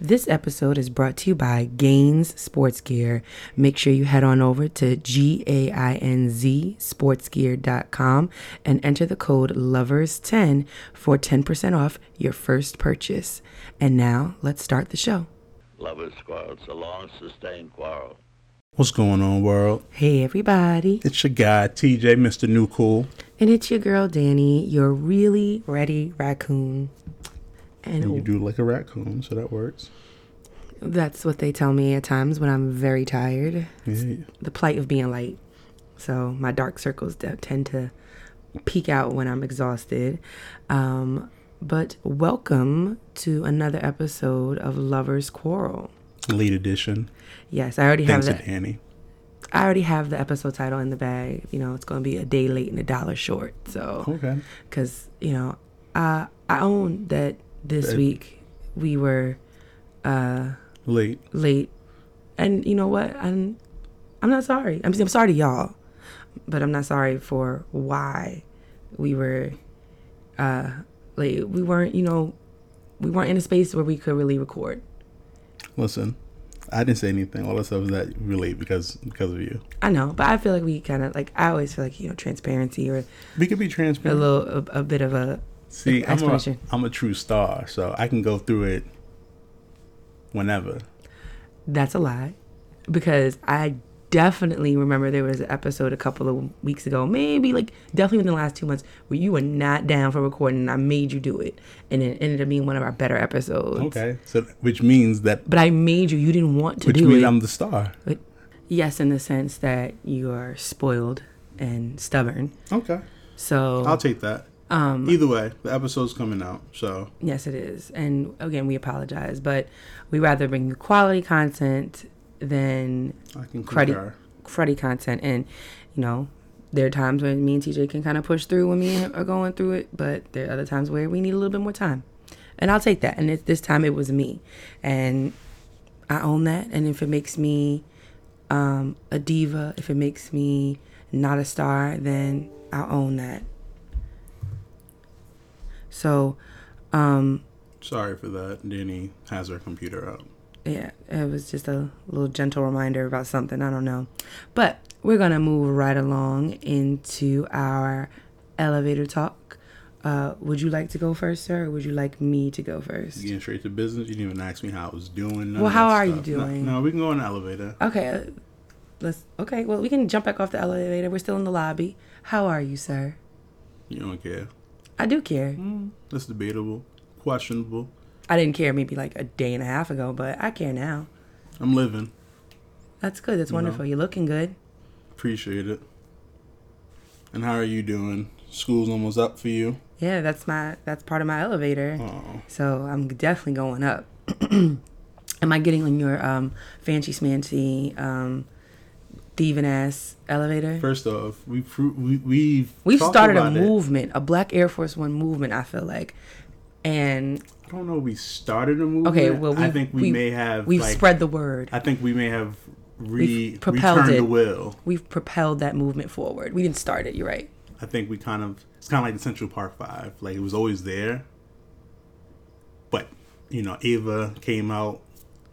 This episode is brought to you by Gainz Sports Gear. Make sure you head on over to G A I N Z sportsgear.com and enter the code LOVERS10 for 10% off your first purchase. And now, let's start the show. Lovers quarrel. It's a long sustained quarrel. What's going on, world? Hey, everybody. It's your guy, TJ, Mr. New Cool. And it's your girl, Danny, your really ready raccoon. And you do like a raccoon, so that works. that's what they tell me at times when I'm very tired. Yeah. the plight of being light. So my dark circles tend to peak out when I'm exhausted. Um, but welcome to another episode of Lovers Quarrel. Late edition. Yes, I already have Thanks to the Danny. I already have the episode title in the bag. You know, it's going to be a day late and a dollar short. So Okay. because you know, I I own that this week we were uh Late. late, and you know what? I'm I'm not sorry. I'm I'm sorry to y'all, but I'm not sorry for why we were uh late. We weren't, you know, we weren't in a space where we could really record. Listen, I didn't say anything. All I said was that you're because because of you. I know, but I feel like we kind of like I always feel like you know transparency or We could be transparent. a little a, a bit of a See, I'm a. I'm a true star, so I can go through it whenever. That's a lie. Because I definitely remember there was an episode a couple of weeks ago, maybe like definitely within the last two months, where you were not down for recording and I made you do it. And it ended up being one of our better episodes. Okay. So which means that But I made you. You didn't want to which do means it. I'm the star. But yes, in the sense that you are spoiled and stubborn. Okay. So I'll take that. Um Either way, the episode's coming out, so Yes, it is. And again, we apologize, but we rather bring you quality content than I can cruddy, cruddy content. And, you know, there are times when me and TJ can kind of push through when we are going through it, but there are other times where we need a little bit more time. And I'll take that. And it, this time it was me. And I own that. And if it makes me um, a diva, if it makes me not a star, then I'll own that. So, um, Sorry for that. Danny has her computer out. yeah, it was just a little gentle reminder about something. I don't know. But we're going to move right along into our elevator talk. Uh, would you like to go first, sir, or would you like me to go first? Getting straight to business. You didn't even ask me how I was doing. Well, how are you stuff. No- doing? No, we can go in the elevator. Okay, uh, let's. Okay, well, we can jump back off the elevator. We're still in the lobby. How are you, sir? You don't care. I do care. Mm, that's debatable, questionable. I didn't care maybe like a day and a half ago, but I care now. I'm living. That's good. That's You know. wonderful. You're looking good. Appreciate it. And how are you doing? School's almost up for you. Yeah, that's my. That's part of my elevator. Oh, So I'm definitely going up. Am I getting on your um, fancy smancy um, thieving ass elevator? first off, we pro- we we've We've started a about it. movement, a Black Air Force One movement. I feel like, and I don't know. We started a movement. okay, well, we, I think we, may have. we've like, spread the word. I think we may have re We've propelled it. the will. We've propelled that movement forward. We didn't start it. You're right. I think we kind of it's kind of like the Central Park Five. Like it was always there, but you know, Ava came out,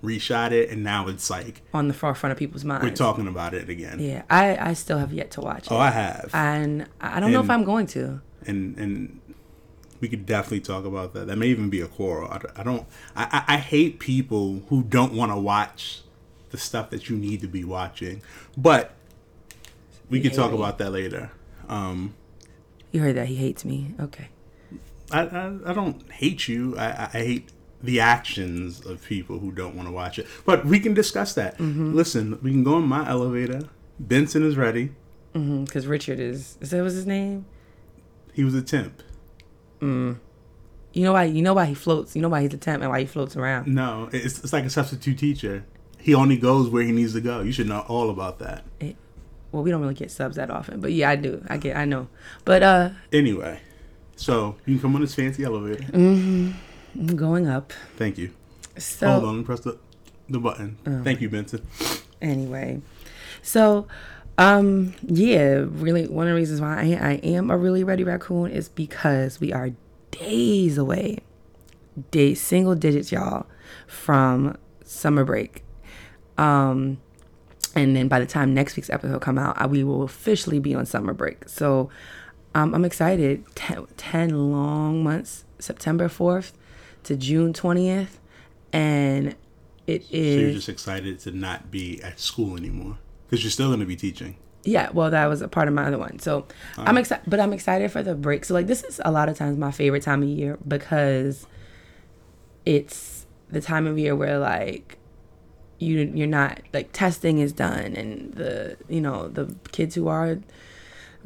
reshot it, and now it's like On the forefront of people's minds. we're talking about it again. Yeah, I I still have yet to watch it, Oh, I have, and I don't know if I'm going to. and and we could definitely talk about that. That may even be a quarrel. I, I don't. I, I I hate people who don't want to watch the stuff that you need to be watching, but we could talk about that later. Um, You heard that he hates me. Okay. I, I, I don't hate you. I I hate the actions of people who don't want to watch it. But we can discuss that. Mm-hmm. Listen, we can go in my elevator. Benson is ready. Because Richard is. Is that was his name? He was a temp. You know why? You know why he floats. You know why he's a temp and why he floats around. No, it's, it's like a substitute teacher. He only goes where he needs to go. You should know all about that. Well, we don't really get subs that often, but yeah, I do. I get. I know. But uh, Anyway, so you can come on this fancy elevator. I'm going up. Thank you. So Hold on, press the the button. Thank you, Benson. anyway, so um, yeah, really one of the reasons why I, I am a really ready raccoon is because we are days away, days single digits, y'all, from summer break. Um, and then by the time next week's episode come out, I, we will officially be on summer break. So um, I'm excited. Ten, 10 long months, September 4th to June 20th. And it is. So you're just excited to not be at school anymore because you're still going to be teaching. Yeah, well, that was a part of my other one. So uh-huh. I'm excited, but I'm excited for the break. So like, this is a lot of times my favorite time of year because it's the time of year where like you you're not like testing is done and the you know the kids who are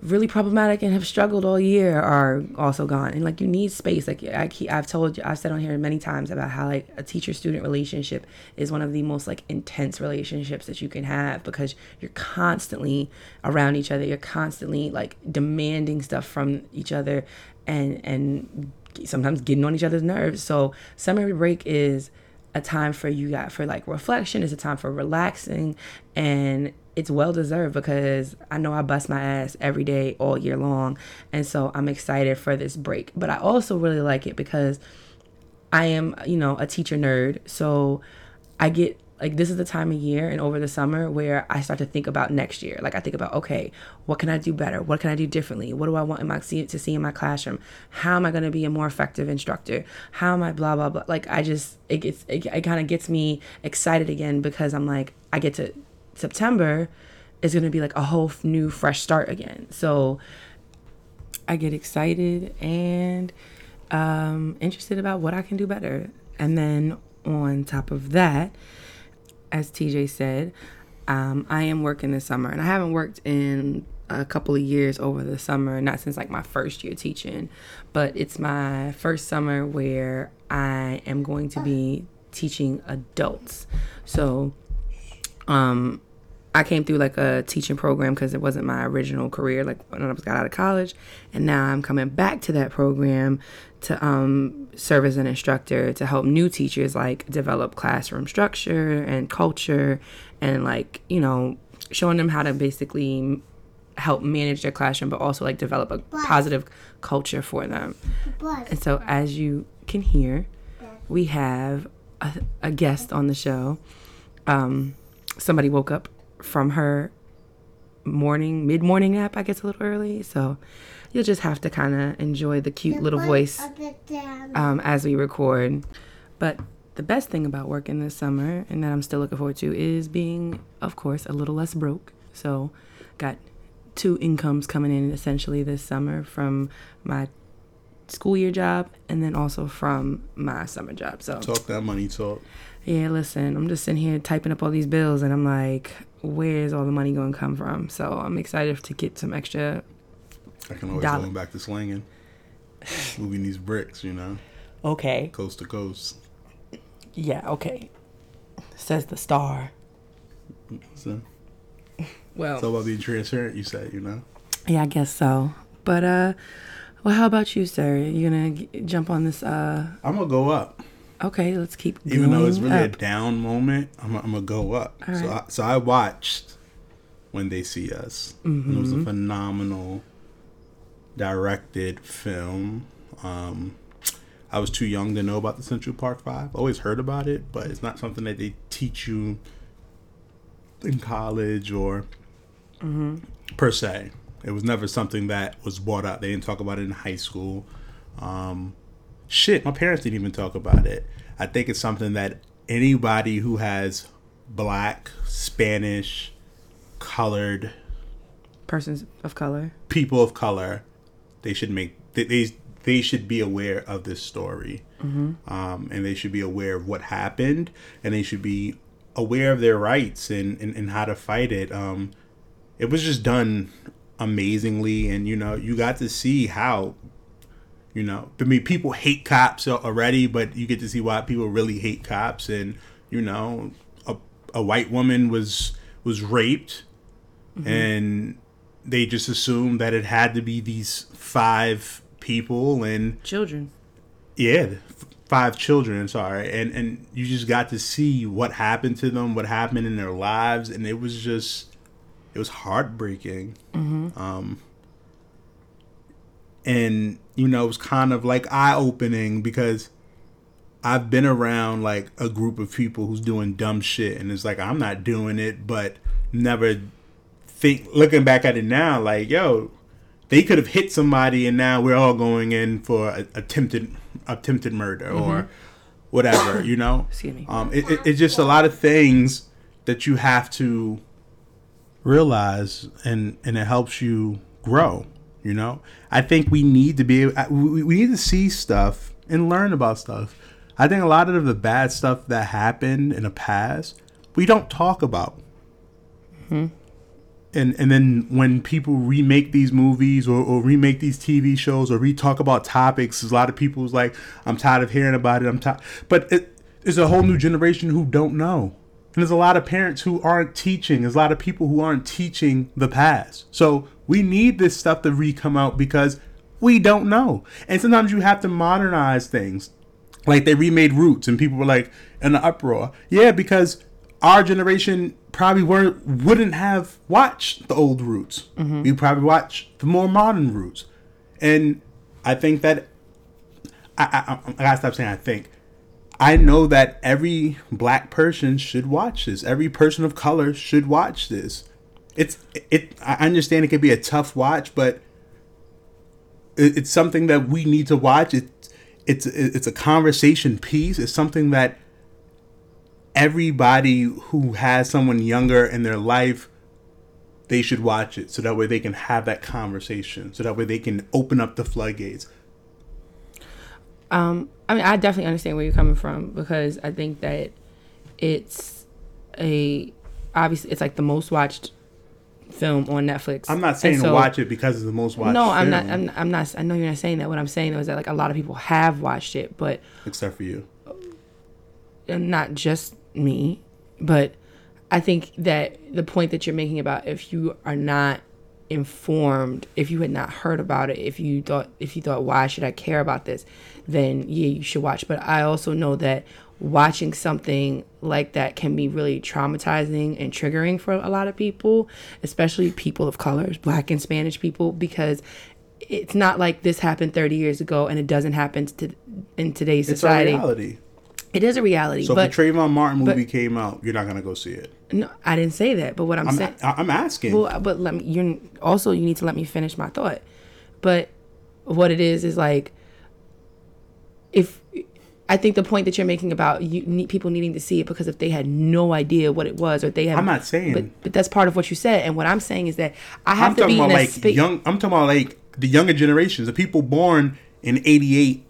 really problematic and have struggled all year are also gone. And like you need space. Like I keep, I've told you I've said on here many times about how like a teacher student relationship is one of the most like intense relationships that you can have because you're constantly around each other. You're constantly like demanding stuff from each other and and sometimes getting on each other's nerves. So summer break is a time for you got for like reflection. It's a time for relaxing and it's well deserved because I know I bust my ass every day all year long. And so I'm excited for this break. But I also really like it because I am, you know, a teacher nerd. So I get like this is the time of year and over the summer where I start to think about next year. Like I think about, okay, what can I do better? What can I do differently? What do I want in my to see in my classroom? How am I going to be a more effective instructor? How am I blah blah blah? Like I just it gets it, it kind of gets me excited again because I'm like I get to September is going to be like a whole new fresh start again. So I get excited and um, interested about what I can do better. And then on top of that, as TJ said, um, I am working this summer and I haven't worked in a couple of years over the summer, not since like my first year teaching, but it's my first summer where I am going to be teaching adults. So, um, I came through like a teaching program because it wasn't my original career, like when I was got out of college, and now I'm coming back to that program to um, serve as an instructor to help new teachers like develop classroom structure and culture, and like you know showing them how to basically help manage their classroom, but also like develop a positive culture for them. And so, as you can hear, we have a, a guest on the show. Um, somebody woke up from her morning, mid morning nap, I guess a little early. So you'll just have to kind of enjoy the cute little voice um, as we record. But the best thing about working this summer and that I'm still looking forward to is being, of course, a little less broke. So got two incomes coming in essentially this summer from my school year job and then also from my summer job. So talk that money talk. Yeah, listen, I'm just sitting here typing up all these bills and I'm like, where's all the money going to come from? So I'm excited to get some extra. I can always dollar. go back to slinging, moving these bricks, you know, Okay. coast to coast. Yeah, okay. Says the star. So Well, all about being transparent. You said, you know. yeah, I guess so. But uh well, how about you, sir? You gonna g- jump on this? uh I'm gonna go up, Okay, let's keep. Going. Even though it's really a down moment. I'm, I'm gonna go up. All So. I, so I watched when they see us. And it was Mm-hmm. a phenomenal directed film. Um, I was too young to know about the Central Park Five. Always heard about it, but it's not something that they teach you in college or per se. It was never something that was brought up. They didn't talk about it in high school. Um, shit, my parents didn't even talk about it. I think it's something that anybody who has black, Spanish, colored persons of color. people of color, they should make they they, they should be aware of this story, um, and they should be aware of what happened, and they should be aware of their rights and and, and how to fight it. Um, it was just done amazingly, and you know you got to see how. You know, I mean, people hate cops already, but you get to see why people really hate cops. And you know, a, a white woman was was raped, and they just assumed that it had to be these five people and Children. yeah five children sorry. And and you just got to see what happened to them what happened in their lives. And it was just it was heartbreaking. Um and you know it was kind of like eye-opening because I've been around like a group of people who's doing dumb shit, and it's like I'm not doing it, but never think. Looking back at it now, like yo, they could have hit somebody, and now we're all going in for a, attempted attempted murder or whatever. You know, Excuse me. um, it, it, it's just a lot of things that you have to realize, and and it helps you grow. You know, I think we need to be uh, we, we need to see stuff and learn about stuff. I think a lot of the bad stuff that happened in the past we don't talk about. Hmm. And and then when people remake these movies or, or remake these TV shows or re-talk about topics, there's a lot of people who's like, I'm tired of hearing about it. I'm tired, but it, there's a whole new generation who don't know. And there's a lot of parents who aren't teaching. There's a lot of people who aren't teaching the past. So we need this stuff to re come out because we don't know. And sometimes you have to modernize things. Like they remade Roots, and people were like in the uproar. Yeah, because our generation probably weren't wouldn't have watched the old Roots. Mm-hmm. We probably watched the more modern Roots, and I think that I, I, I gotta stop saying I think. I know that every black person should watch this. Every person of color should watch this. It's it. I understand it can be a tough watch, but it, it's something that we need to watch. It it's it's a conversation piece. It's something that everybody who has someone younger in their life they should watch it so that way they can have that conversation so that way they can open up the floodgates Um, I mean, I definitely understand where you're coming from because I think that it's a obviously it's like the most watched film on Netflix. i'm not saying so- watch it because it's the most watched No, I'm not. I'm, I'm not. I know you're not saying that. What I'm saying though is that like a lot of people have watched it, but except for you and not just me, but I think that the point that you're making about if you are not informed, if you had not heard about it, if you thought if you thought why should I care about this, then yeah, you should watch. But I also know that watching something like that can be really traumatizing and triggering for a lot of people, especially people of colors, black and Spanish people because it's not like this happened 30 years ago and it doesn't happen to in today's it's society. a reality It is a reality, so but if the Trayvon Martin movie but- came out you're not gonna go see it no, I didn't say that. But what I'm, i'm, saying, I'm asking well, but let me. You're also you need to let me finish my thought. But what it is is like, if I think the point that you're making about you need people needing to see it because if they had no idea what it was or they have, I'm not saying- but, but that's part of what you said. And what I'm saying is that I have i'm to talking be in a like space. young i'm talking about like the younger generations the people born in 88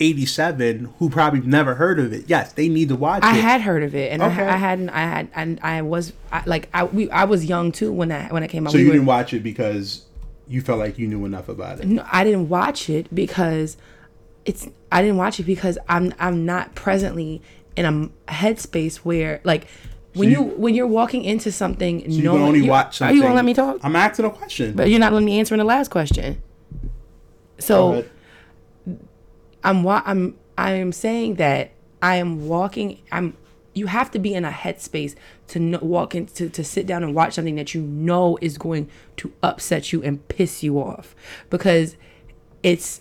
87 who probably never heard of it yes they need to watch I it had heard of it, and Okay. I, I hadn't. I had, and I was I, like, I we I was young too when that when it came out. so We you were- didn't watch it because you felt like you knew enough about it No, I didn't watch it because it's I didn't watch it because I'm I'm not presently in a headspace where like when you- you, when you're walking into something you knowing can only you- watch Are you gonna let me talk? i'm asking a question but you're not letting me answer in the last question. So. I'm wa- I'm I'm saying that I am walking I'm you have to be in a headspace to know, walk in to, to sit down and watch something that you know is going to upset you and piss you off because it's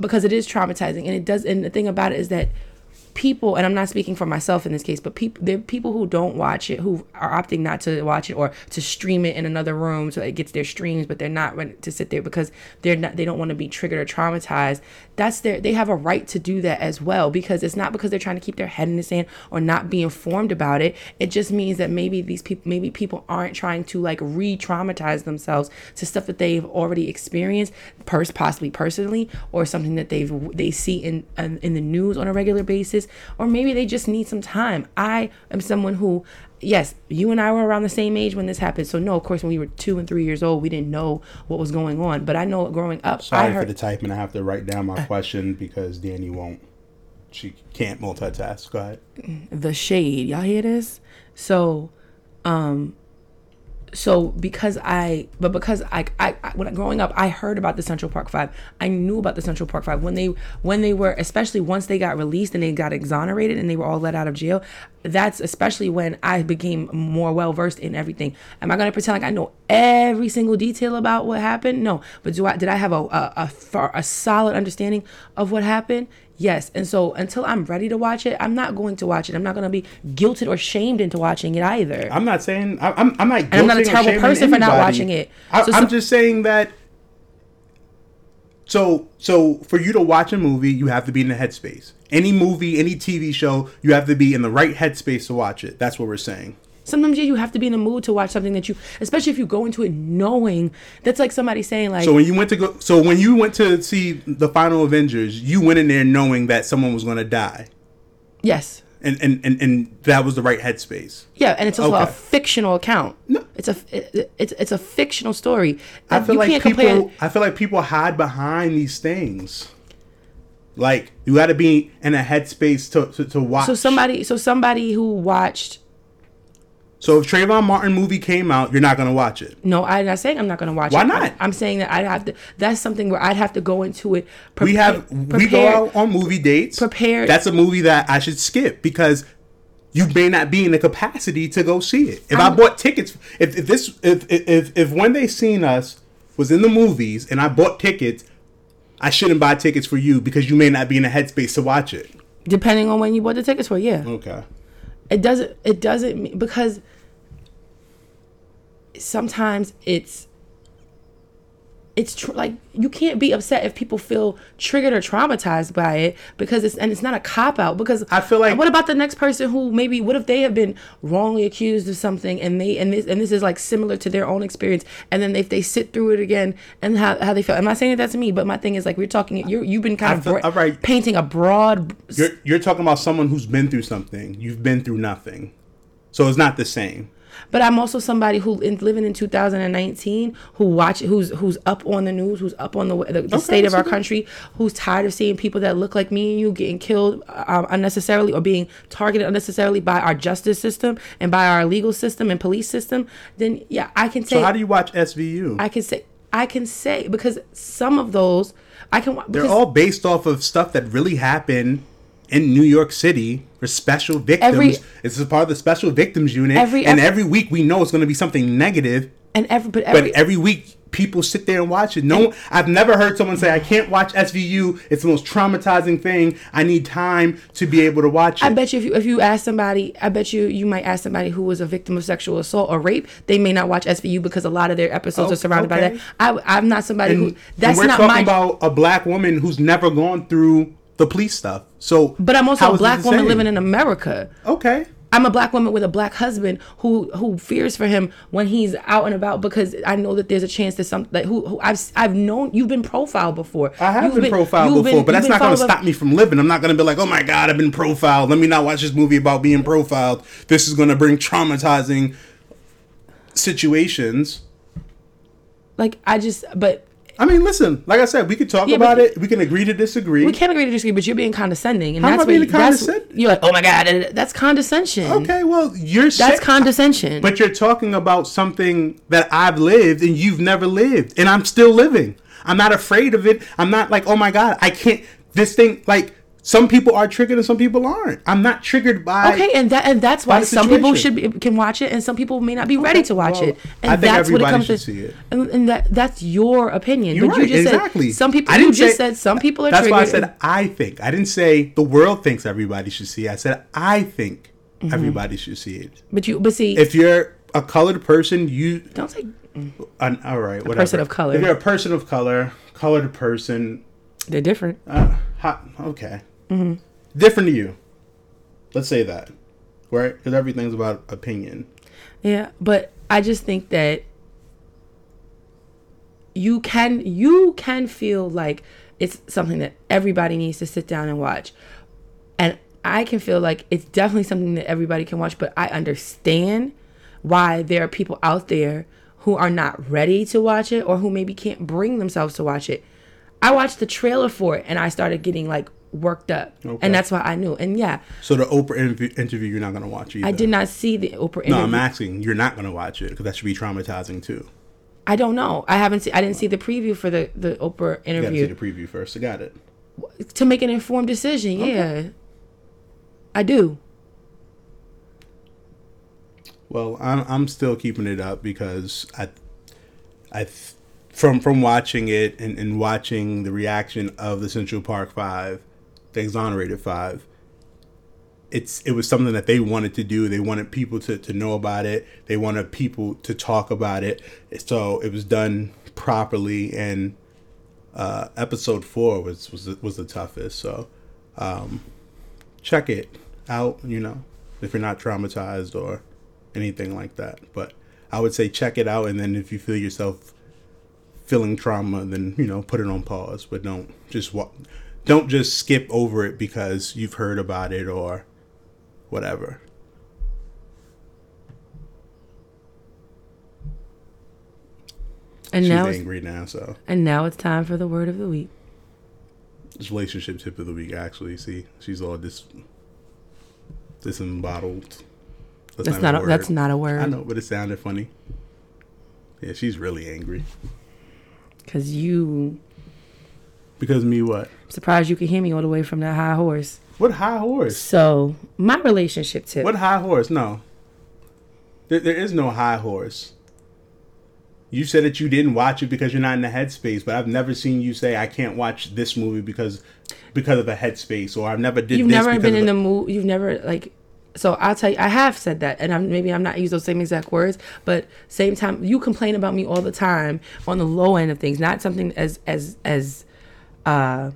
because it is traumatizing. And it does and the thing about it is that people and I'm not speaking for myself in this case but people there are people who don't watch it who are opting not to watch it or to stream it in another room so it gets their streams but they're not to sit there because they're not they don't want to be triggered or traumatized that's their they have a right to do that as well because it's not because they're trying to keep their head in the sand or not be informed about it. It just means that maybe these people maybe people aren't trying to like re-traumatize themselves to stuff that they've already experienced pers- possibly personally or something that they've they see in in in the news on a regular basis. Or maybe they just need some time. I am someone who yes you and i were around the same age when this happened so no of course when we were two and three years old we didn't know what was going on but i know growing up Sorry i Sorry for heard the typing. I have to write down my question because Danny won't. She can't multitask. Go ahead. the shade. Y'all hear this? So, um, so because I, but because I, I, I when growing up, I heard about the Central Park Five. I knew about the Central Park Five when they, when they were, especially once they got released and they got exonerated and they were all let out of jail. That's especially when I became more well versed in everything. Am I gonna pretend like I know every single detail about what happened? No, but do I? Did I have a a, a, a solid understanding of what happened? Yes, and so until I'm ready to watch it, I'm not going to watch it. I'm not going to be guilted or shamed into watching it either. I'm not saying I- I'm. I'm not. I'm not a terrible person for not watching it. I, So I'm some- just saying that. So so for you to watch a movie, you have to be in the headspace. Any movie, any TV show, you have to be in the right headspace to watch it. That's what we're saying. Sometimes yeah, you have to be in the mood to watch something that you, especially if you go into it knowing that's like somebody saying like, So when you went to go, so when you went to see the final Avengers, you went in there knowing that someone was going to die, yes, and and, and and that was the right headspace. yeah, and it's also a fictional account. No. It's a it, it's it's a fictional story. I feel you like people. compare. I feel like people hide behind these things. Like you got to be in a headspace to, to to watch. So somebody, so somebody who watched. So if Trayvon Martin movie came out, you're not gonna watch it. No, I'm not saying I'm not going to watch Why it. Why not? I'm, saying that I'd have to. That's something where I'd have to go into it. We have we go out on movie dates. prepared- That's a movie that I should skip because you may not be in the capacity to go see it. If i I'm- bought tickets, if, if this if, if if when they seen us was in the movies and I bought tickets, I shouldn't buy tickets for you because you may not be in a headspace to watch it. depending on when you bought the tickets for. Yeah. Okay. it doesn't it doesn't mean because sometimes it's it's tr- like you can't be upset if people feel triggered or traumatized by it because it's and it's not a cop out because I feel like- what about the next person who maybe what if they have been wrongly accused of something and they and this and this is like similar to their own experience and then if they sit through it again and how, how they feel I'm not saying that that's me but my thing is like we're talking you you've been kind I of feel- bro- all right. painting a broad You're you're talking about someone who's been through something. You've been through nothing. So it's not the same. But I'm also somebody who in, living in 2019 who watch who's who's up on the news, who's up on the the, the Okay, state of our then- country, who's tired of seeing people that look like me and you getting killed um, unnecessarily or being targeted unnecessarily by our justice system and by our legal system and police system. Then yeah, I can say So how do you watch SVU? I can say I can say because some of those I can wa- They're all based off of stuff that really happened in New York City for special victims. Every- this is part of the special victims unit. Every- and every- every week we know it's going to be something negative. and every but but every, every week people sit there and watch it. No, I've never heard someone say, "I can't watch SVU. It's the most traumatizing thing. I need time to be able to watch it." I bet you if you if you ask somebody, I bet you you might ask somebody who was a victim of sexual assault or rape, they may not watch SVU because a lot of their episodes Oh, are surrounded by that. I I'm not somebody and, who that's and we're not talking my. about a black woman who's never gone through the police stuff. So, but I'm also a black woman living in America. Okay. I'm a black woman with a black husband who who fears for him when he's out and about because I know that there's a chance that some like who, who I've I've known you've been profiled before. I have You've been, profiled before, been- but that's not going to stop me from living. I'm not going to be like, oh my God, I've been profiled. Let me not watch this movie about being profiled. This is going to bring traumatizing situations. Like I just but I mean, listen, like I said, we could talk Yeah, about it. We can agree to disagree. we can't agree to disagree. But you're being condescending, and How am that's I being what you- that's- condescending? You're like, oh my god, uh, that's condescension. Okay, well, you're That's sick, condescension. but you're talking about something that I've lived and you've never lived, and I'm still living. I'm not afraid of it. I'm not like, oh my God, I can't. This thing, like, some people are triggered and some people aren't. I'm not triggered by. okay, and that and that's why some people should be, can watch it, and some people may not be ready to watch well, it. And I think that's what it comes should to. see it. And, and that that's your opinion. You're but right, you just exactly. said some people. I didn't just say- said some people are That's triggered. why I said I think. I didn't say the world thinks everybody should see. it. I said I think Mm-hmm. everybody should see it. but you, but see, If you're a colored person, you don't say an, all right, whatever. person of color. If you're a person of color, colored person, they're different. uh, hot, okay, Mm-hmm. different to you. Let's say that, right? Because everything's about opinion. Yeah, but I just think that you can you can feel like it's something that everybody needs to sit down and watch. And I can feel like it's definitely something that everybody can watch, but I understand why there are people out there who are not ready to watch it or who maybe can't bring themselves to watch it. I watched the trailer for it and I started getting like worked up. Okay. And that's why I knew. And yeah, So the Oprah interview, interview you're not going to watch either. I did not see the Oprah No. I'm asking. You're not going to watch it because that should be traumatizing too. I don't know. I haven't seen. I didn't see the preview for the the Oprah interview. You got to see the preview first. I got it. to make an informed decision. Yeah, I do. Well, I'm I'm still keeping it up because I, I, from from watching it and, and watching the reaction of the Central Park Five, the exonerated five. It's it was something that they wanted to do. They wanted people to, to know about it. They wanted people to talk about it. So it was done properly. And uh, episode four was was was the toughest. So um, check it out. You know, if you're not traumatized or anything like that. But I would say check it out, and then if you feel yourself feeling trauma, then you know put it on pause. But don't just wa- don't just skip over it because you've heard about it or whatever. And She's now, angry now, so and now it's time for the word of the week. it's relationship tip of the week. Actually, see, she's all dis disembodied. That's not. A, word. that's not a I word. I know, but it sounded funny. Yeah, she's really angry Cause you because me. What? surprised you could hear me all the way from that high horse. What high horse? So my relationship tip. What high horse? No. There, there is no high horse. You said that you didn't watch it because you're not in the headspace, but I've never seen you say I can't watch this movie because because of a headspace, or I've never did. You've never been in a- the mood. You've never like. So I'll tell you, I have said that, and I'm maybe I'm not use those same exact words, but same time you complain about me all the time on the low end of things, not something as as as uh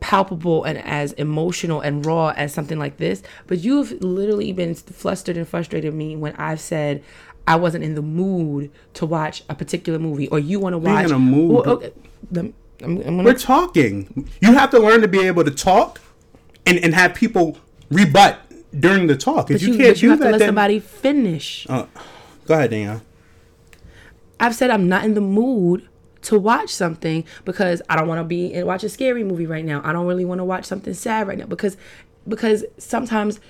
palpable and as emotional and raw as something like this. But you've literally been flustered and frustrated me when I've said I wasn't in the mood to watch a particular movie, or you want to Being watch in a mood- Well, okay, I'm, I'm gonna We're talking. You have to learn to be able to talk, and and have people rebut during the talk. If you, you, can't you do have that, to let then somebody finish. go ahead, Danielle. I've said I'm not in the mood to watch something because I don't want to be and watch a scary movie right now. I don't really want to watch something sad right now because because sometimes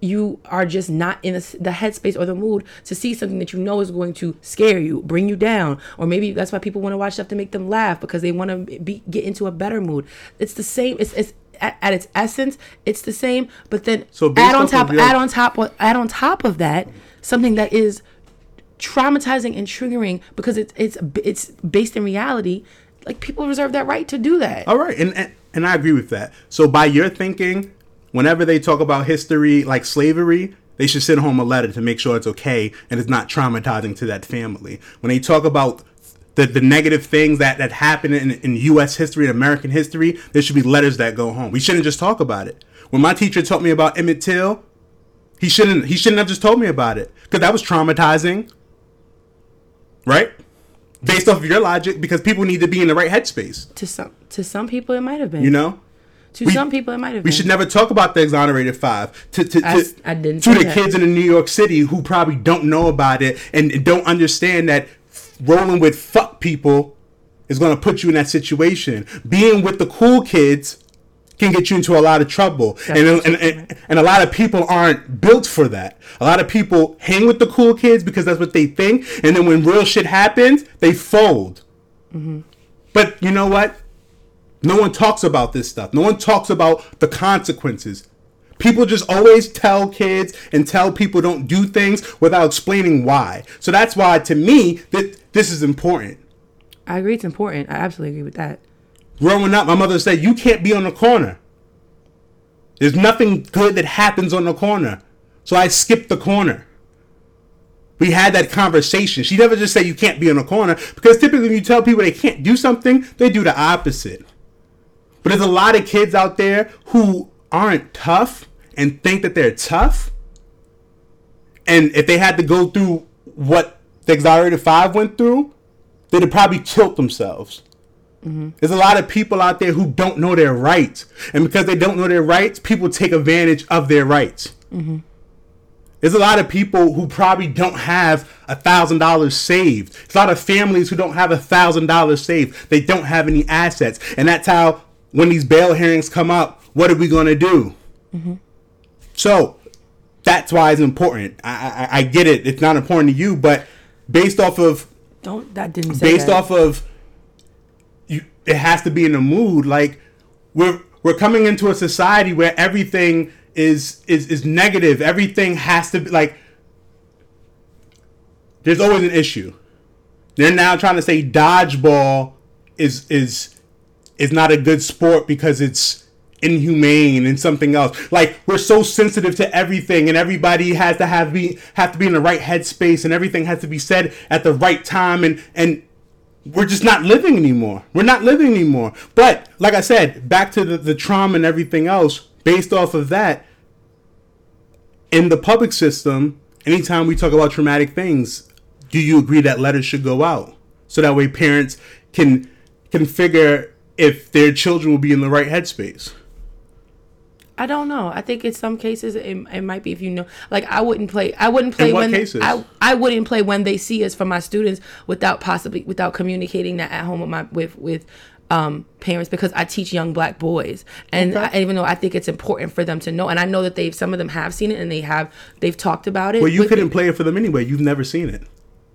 you are just not in the, the headspace or the mood to see something that you know is going to scare you, bring you down, or maybe that's why people want to watch stuff to make them laugh because they want to be get into a better mood. It's the same. It's, it's at, at its essence, it's the same. But then So add on top, of your- add on top, what add on top of that something that is traumatizing and triggering because it's it's it's based in reality. Like people reserve that right to do that. All right, and, and and I agree with that. So by your thinking, whenever they talk about history like slavery, they should send home a letter to make sure it's okay and it's not traumatizing to that family. When they talk about the, the negative things that, that happen in, in U.S. history and American history, there should be letters that go home. We shouldn't just talk about it. When my teacher taught me about Emmett Till, he shouldn't he shouldn't have just told me about it because that was traumatizing, right? Based off of your logic, because people need to be in the right headspace. To some to some people it might have been. You know, to we- some people it might have been. we been. should never talk about the exonerated five to to, to, I didn't to the that. kids in New York City who probably don't know about it and don't understand that rolling with fuck people is going to put you in that situation. Being with the cool kids can get you into a lot of trouble, and, and, and and a lot of people aren't built for that. A lot of people hang with the cool kids because that's what they think, and then when real shit happens, they fold. Mm-hmm. But you know what? No one talks about this stuff. No one talks about the consequences. People just always tell kids and tell people don't do things without explaining why. So that's why, to me, that this is important. I agree it's important. I absolutely agree with that. Growing up, my mother said, You can't be on the corner. There's nothing good that happens on the corner. So I skipped the corner. We had that conversation. She never just said you can't be on the corner because typically when you tell people they can't do something, they do the opposite. But there's a lot of kids out there who aren't tough and think that they're tough. And if they had to go through what the Exonerated Five went through, they'd have probably killed themselves. Mm-hmm. There's a lot of people out there who don't know their rights. And because they don't know their rights, people take advantage of their rights. Mm-hmm. There's a lot of people who probably don't have a thousand dollars saved. There's a lot of families who don't have a thousand dollars saved. They don't have any assets. And that's how when these bail hearings come up, what are we gonna do? Mm-hmm. So that's why it's important. I, I I get it. It's not important to you, but based off of Don't that didn't say based that. off of it has to be in the mood. Like we're we're coming into a society where everything is is is negative. Everything has to be like there's always an issue. They're now trying to say dodgeball is is is not a good sport because it's inhumane and something else. Like we're so sensitive to everything, and everybody has to have be have to be in the right headspace, and everything has to be said at the right time, and and we're just not living anymore. We're not living anymore. But like I said, back to the, the trauma and everything else, based off of that, in the public system, anytime we talk about traumatic things, do you agree that letters should go out so that way parents can can figure if their children will be in the right headspace? I don't know. I think in some cases it, it might be if you know, like I wouldn't play. I wouldn't play when cases? I I wouldn't play when they see us for my students without possibly without communicating that at home with my with with um parents because I teach young black boys and Okay. I, even though I think it's important for them to know and I know that they've some of them have seen it and they have they've talked about it. Well, you couldn't me. play it for them anyway. You've never seen it.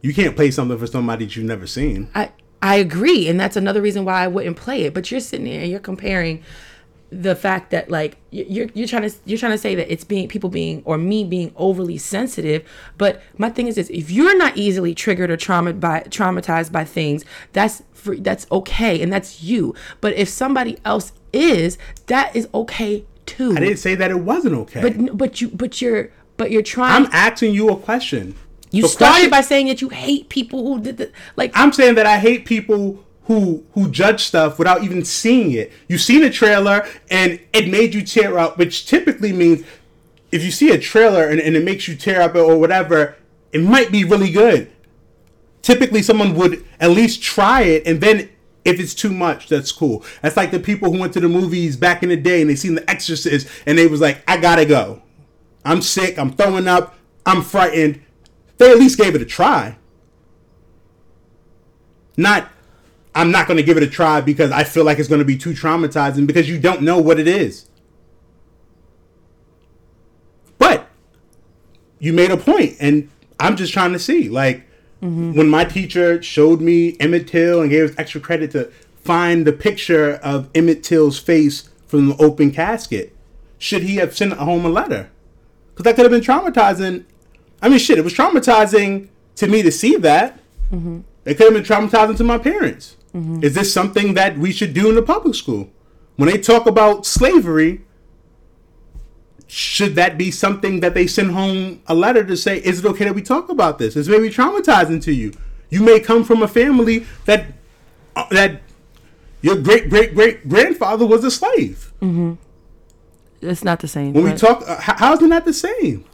You can't play something for somebody that you've never seen. I I agree, and that's another reason why I wouldn't play it. But you're sitting there and you're comparing the fact that like you're you're trying to you're trying to say that it's being people being or me being overly sensitive. But my thing is this: if you're not easily triggered or traumatized by traumatized by things, that's free, that's okay, and that's you. But if somebody else is, that is okay too. I didn't say that it wasn't okay. But but you but you're but you're trying. I'm asking you a question. you The started question- by saying that you hate people who did the like. I'm saying that I hate people who who judge stuff without even seeing it. You've seen a trailer and it made you tear up, which typically means if you see a trailer and, and it makes you tear up or whatever, it might be really good. Typically, someone would at least try it, and then if it's too much, that's cool. That's like the people who went to the movies back in the day and they seen The Exorcist and they was like, "I gotta go. I'm sick. I'm throwing up. I'm frightened." They at least gave it a try. Not, I'm not going to give it a try because I feel like it's going to be too traumatizing because you don't know what it is. But you made a point, and I'm just trying to see. Like, mm-hmm. when my teacher showed me Emmett Till and gave us extra credit to find the picture of Emmett Till's face from the open casket, should he have sent home a letter? Because that could have been traumatizing. I mean, shit, it was traumatizing to me to see that. Mm-hmm. It could have been traumatizing to my parents. Is this something that we should do in the public school? When they talk about slavery, should that be something that they send home a letter to say, is it okay that we talk about this? It's maybe traumatizing to you. You may come from a family that uh, that your great great great grandfather was a slave. it's not the same. When we talk, uh, how, how is it not the same?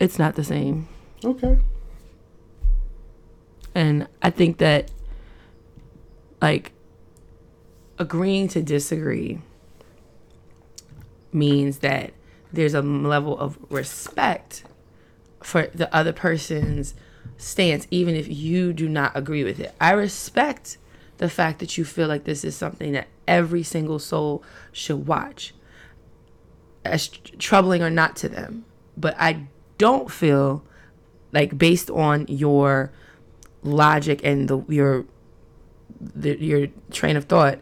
it's not the same. Okay. And I think that, like, agreeing to disagree means that there's a level of respect for the other person's stance, even if you do not agree with it. I respect the fact that you feel like this is something that every single soul should watch, as tr- troubling or not to them. But I don't feel like, based on your logic and the your the, your train of thought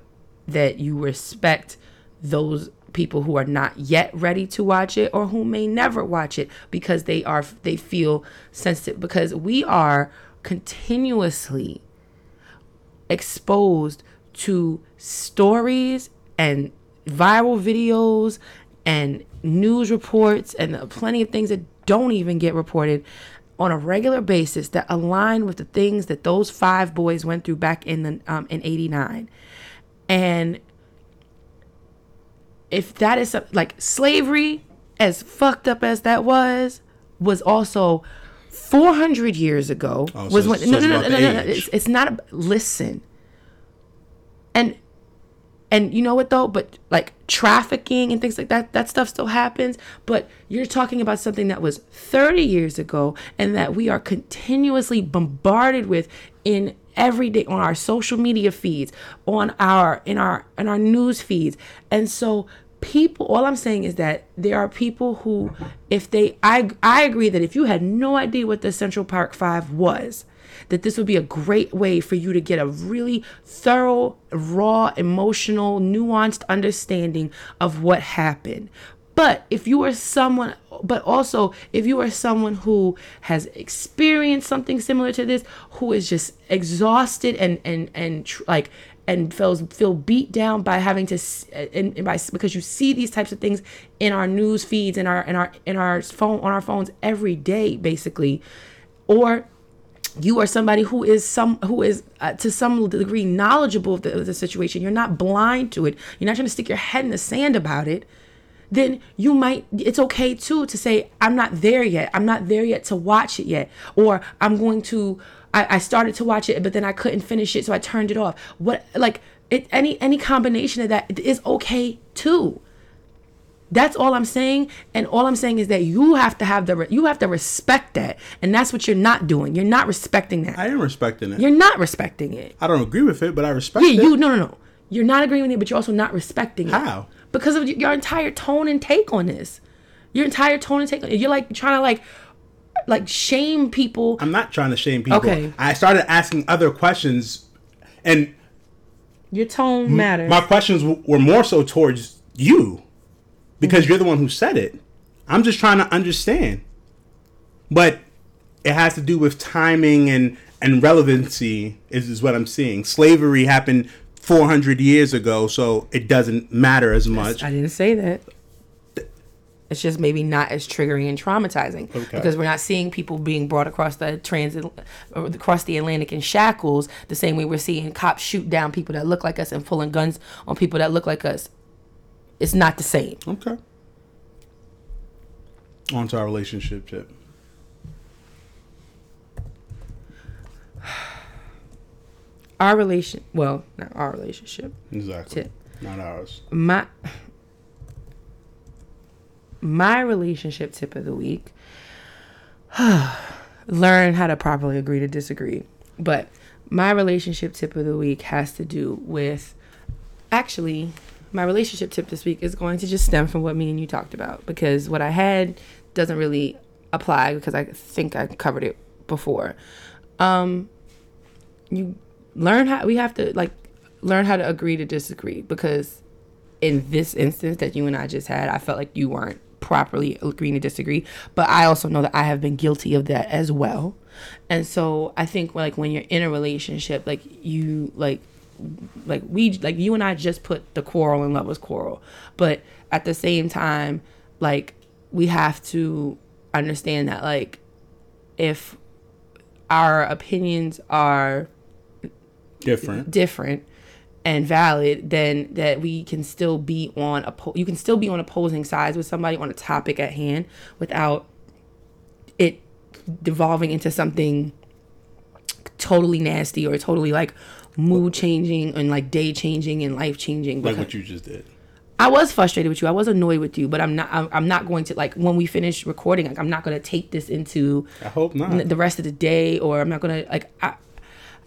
that you respect those people who are not yet ready to watch it or who may never watch it because they are they feel sensitive because we are continuously exposed to stories and viral videos and news reports and plenty of things that don't even get reported on a regular basis that align with the things that those five boys went through back in the um, in 89 and if that is some- like slavery as fucked up as that was was also 400 years ago Oh, was it's- when so no it's no no no, the no, no, it's, it's not a, listen. And and you know what though? But like trafficking and things like that that stuff still happens. But you're talking about something that was 30 years ago and that we are continuously bombarded with in every day on our social media feeds on our in our in our news feeds. And so people all i'm saying is that there are people who if they i i agree that if you had no idea what the central park 5 was that this would be a great way for you to get a really thorough, raw, emotional, nuanced understanding of what happened. But if you are someone, but also if you are someone who has experienced something similar to this, who is just exhausted and and and tr- like and feels feel beat down by having to and, and by because you see these types of things in our news feeds in our in our in our phone on our phones every day basically or you are somebody who is some who is uh, to some degree knowledgeable of the, of the situation. You're not blind to it. You're not trying to stick your head in the sand about it. Then you might it's okay too to say i'm not there yet. I'm not there yet to watch it yet. Or i'm going to i, I started to watch it but then i couldn't finish it so i turned it off. What like it any any combination of that is okay too that's all I'm saying, and all I'm saying is that you have to have the re- you have to respect that, and that's what you're not doing. You're not respecting that. I am respecting it. You're not respecting it. I don't agree with it, but I respect Yeah, it. you no no no. You're not agreeing with it, but you're also not respecting it. How? Because of your entire tone and take on this. Your entire tone and take on. You're like trying to like like shame people. I'm not trying to shame people. Okay. I started asking other questions, and Your tone matters. my questions w- were more so towards you because you're the one who said it. I'm just trying to understand. But it has to do with timing and and relevancy is, is what I'm seeing. Slavery happened 400 years ago, so it doesn't matter as much. I didn't say that. It's just maybe not as triggering and traumatizing Okay. because we're not seeing people being brought across the transit or across the Atlantic in shackles the same way we're seeing cops shoot down people that look like us and pulling guns on people that look like us. It's not the same. Okay. On to our relationship tip. Our relation, well, not our relationship. Exactly. Tip. Not ours. my my relationship tip of the week learn how to properly agree to disagree but my relationship tip of the week has to do with actually my relationship tip this week is going to just stem from what me and you talked about because what i had doesn't really apply because i think i covered it before um you learn how we have to like learn how to agree to disagree because in this instance that you and I just had, I felt like you weren't properly agreeing to disagree. But I also know that I have been guilty of that as well. And so I think like when you're in a relationship, like you like like we like you and I just put the quarrel in lovers quarrel. But at the same time, like we have to understand that like if our opinions are Different. different and valid, then that we can still be on oppo- you can still be on opposing sides with somebody on a topic at hand without it devolving into something totally nasty or totally like mood changing and like day changing and life changing. Like what you just did. I was frustrated with you. I was annoyed with you, but I'm not. I'm, I'm not going to like when we finish recording. Like I'm not going to take this into I hope not. the rest of the day, or I'm not going to like. I,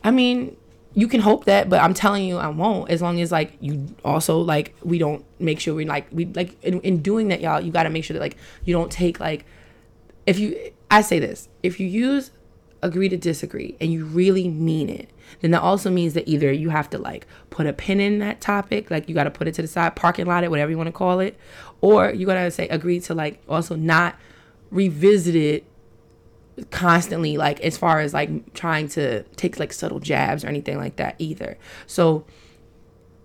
I mean, you can hope that, but I'm telling you, I won't. As long as like you also like we don't make sure we like we like in, in doing that, y'all. You got to make sure that like you don't take like if you. I say this: if you use agree to disagree and you really mean it, then that also means that either you have to like put a pin in that topic, like you got to put it to the side, parking lot it, whatever you want to call it, or you got to say agree to like also not revisit it constantly like as far as like trying to take like subtle jabs or anything like that either. So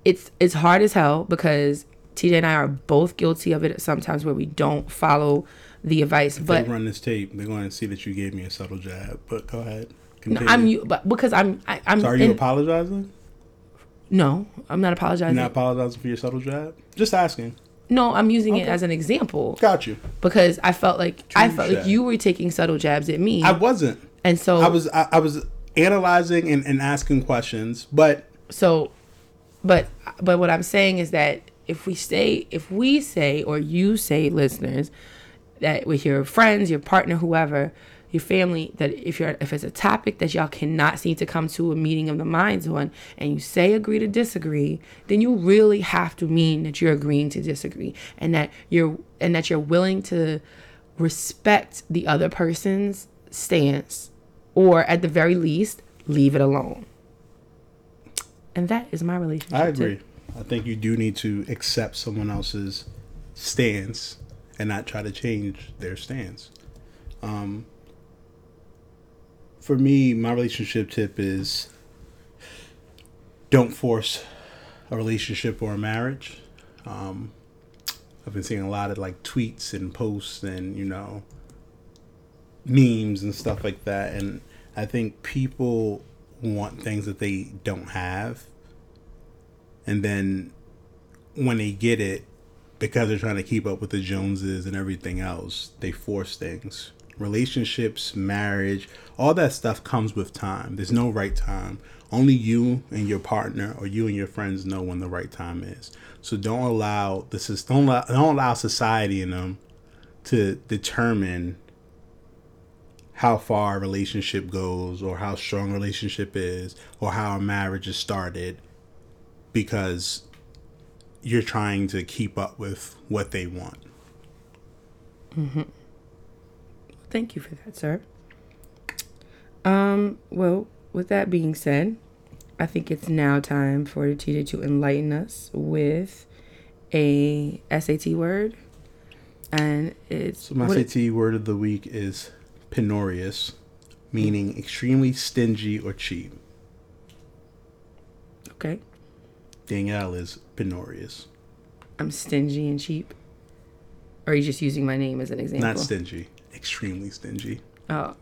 it's it's hard as hell because TJ and I are both guilty of it sometimes where we don't follow the advice. If But they run this tape, they're going to see that you gave me a subtle jab. But go ahead. No, I'm you but because I'm I, I'm So are you in- apologizing? no, I'm not apologizing. You're not apologizing for your subtle jab? Just asking. no, I'm using it as an example Got you. because I felt like I felt like you were taking subtle jabs at me. I wasn't. and so I was I, I was analyzing and, and asking questions, but so but but what i'm saying is that if we say if we say or you say listeners that with your friends your partner whoever your family that if you're if it's a topic that y'all cannot seem to come to a meeting of the minds on and you say agree to disagree then you really have to mean that you're agreeing to disagree and that you're and that you're willing to respect the other person's stance or at the very least leave it alone and that is my relationship. I agree. I think you do need to accept someone else's stance and not try to change their stance. Um, for me, my relationship tip is don't force a relationship or a marriage. Um, I've been seeing a lot of like tweets and posts and you know memes and stuff like that, and I think people want things that they don't have, and then when they get it, because they're trying to keep up with the Joneses and everything else, they force things. Relationships, marriage, all that stuff comes with time. There's no right time. Only you and your partner or you and your friends know when the right time is. So don't allow this is don't allow, don't allow society and them to determine how far a relationship goes or how strong a relationship is or how a marriage is started because you're trying to keep up with what they want. Mm-hmm. Thank you for that, sir. Um, well, with that being said, I think it's now time for TJ to enlighten us with a SAT word. And it's So my what it- SAT word of the week is penurious, meaning extremely stingy or cheap. okay. Danielle is penurious, I'm stingy and cheap. Or are you just using my name as an example? not stingy, extremely stingy. Oh.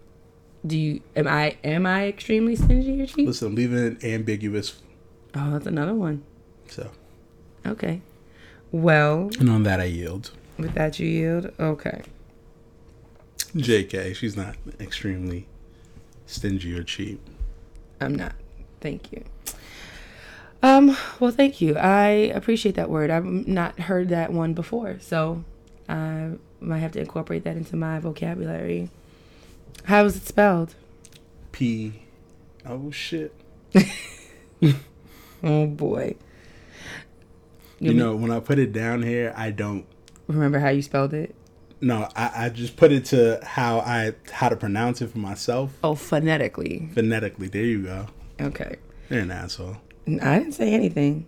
Do you am I am I extremely stingy or cheap? Listen, I'm leaving it ambiguous. Oh, that's another one. So, Okay. Well, and on that I yield. with that you yield. Okay. JK, she's not extremely stingy or cheap. I'm not. Thank you. Um, well, thank you. I appreciate that word. I've not heard that one before, so I might have to incorporate that into my vocabulary. How is it spelled? P. Oh shit. Oh boy. You know, when I put it down here, I don't remember how you spelled it? No, I, I just put it to how I how to pronounce it for myself Oh, phonetically. phonetically. There you go. Okay. You're an asshole. I didn't say anything.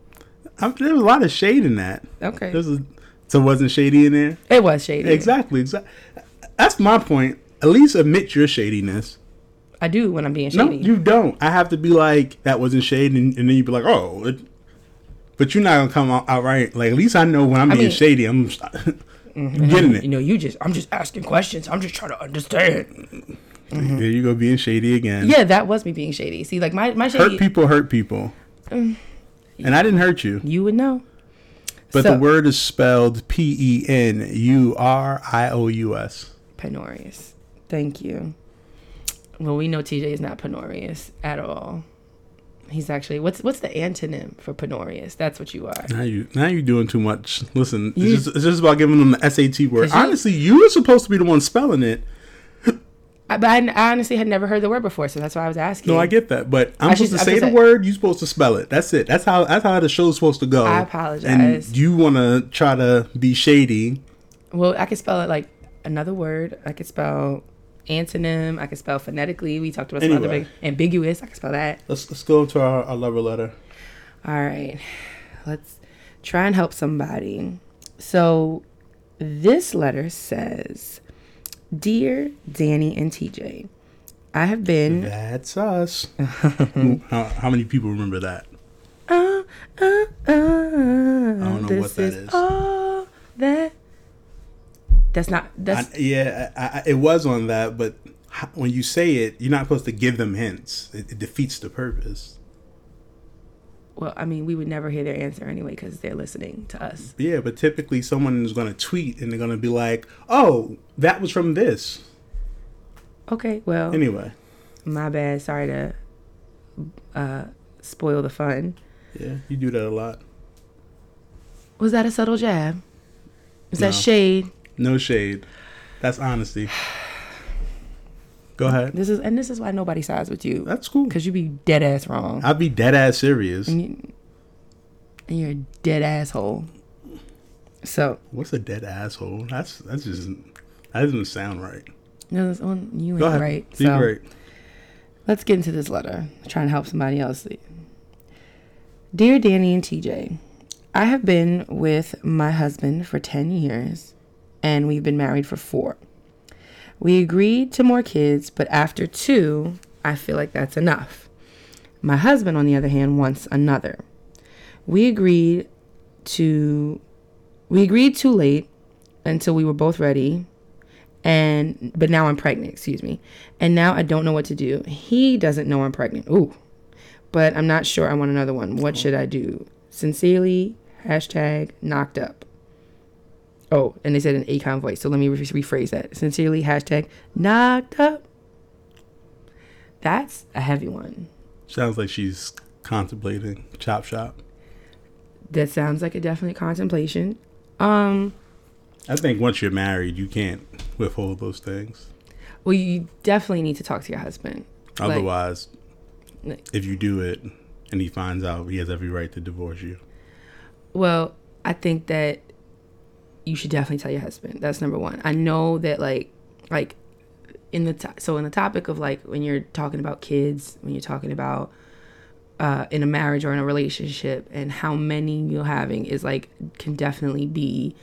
I'm, there was a lot of shade in that. Okay. There's a, so wasn't shady in there. It was shady. Exactly. Exactly. That's my point. At least admit your shadiness. I do when I'm being shady. No, shady. you don't. I have to be like that wasn't shade, and, and then you'd be like, oh. It, but you're not gonna come out outright. Like at least I know when I'm I being mean- shady. I'm mm-hmm. getting it. You know, you just I'm just asking questions. I'm just trying to understand. Mm-hmm. There you go, being shady again. Yeah, that was me being shady. See, like my my shady Hurt people hurt people. Mm. and I didn't hurt you. you would know. But So- the word is spelled P E N U R I O U S. Penurious. Thank you. Well, we know TJ is not penurious at all. He's actually what's what's the antonym for penurious? That's what you are. Now you now you're doing too much. Listen, You- it's, just, it's just about giving them the SAT word. 'Cause you- Honestly, you were supposed to be the one spelling it. I, but I, I honestly had never heard the word before, so that's why I was asking. No, I get that, but I'm I supposed should- to say the word. You're supposed to spell it. That's it. That's how that's how the show's supposed to go. I apologize. And you want to try to be shady. Well, I could spell it like another word. I could spell antonym. I could spell phonetically. We talked about some other big ambiguous. I could spell that. Let's let's go to our, our lover letter. All right. Let's try and help somebody. So this letter says, "Dear Danny and TJ, I have been That's us. how, how many people remember that? uh, uh, uh, I don't know what that is is. all that that's not that's I, yeah, I, I, it was on that, but when you say it, you're not supposed to give them hints. It, it defeats the purpose. Well i mean we would never hear their answer anyway because they're listening to us Yeah, but typically someone is going to tweet and they're going to be like, "Oh, that was from this." okay well Anyway, my bad sorry to uh spoil the fun yeah, you do that a lot. was that a subtle jab is No. that shade No shade. That's honesty. Go ahead. this is and this is why nobody sides with you That's cool. because you be dead ass wrong I'd be dead ass serious. and, you, and you're a dead asshole so What's a dead asshole? That's that's just that doesn't sound right. no, this one, you ain't Go ahead. right Be so great. Let's get into this letter. Trying to help somebody else. Dear Danny and TJ, I have been with my husband for 10 years and we've been married for four. We agreed to more kids, but after two, I feel like that's enough. My husband, on the other hand, wants another. We agreed to we agreed too late until we were both ready and but now I'm pregnant, excuse me. And now I don't know what to do. He doesn't know I'm pregnant. Ooh. But I'm not sure I want another one. What should I do? Sincerely, hashtag knocked up. Oh, and they said an Akon voice. So let me re- rephrase that. Sincerely, hashtag knocked up. That's a heavy one. Sounds like she's contemplating chop shop. That sounds like a definite contemplation. Um, I think once you're married, you can't withhold those things. well, you definitely need to talk to your husband. Otherwise, Like- if you do it and he finds out, he has every right to divorce you. Well, I think that you should definitely tell your husband. That's number one. I know that like like in the so in the topic of like when you're talking about kids, when you're talking about uh, in a marriage or in a relationship, and how many you're having is like can definitely be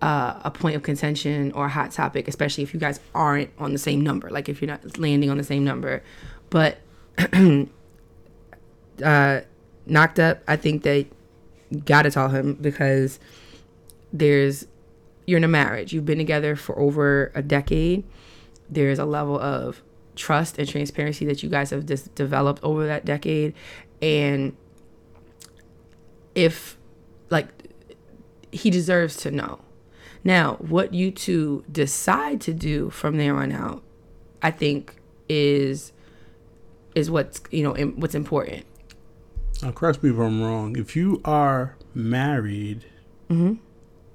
uh, a point of contention or a hot topic, especially if you guys aren't on the same number. Like if you're not landing on the same number, but uh, knocked up. I think that gotta tell him because there's you're in a marriage. You've been together for over a decade. There's a level of trust and transparency that you guys have just developed over that decade, and if like he deserves to know. Now, what you two decide to do from there on out, I think is is what's you know what's important. Now, correct me if I'm wrong. If you are married, Mm-hmm.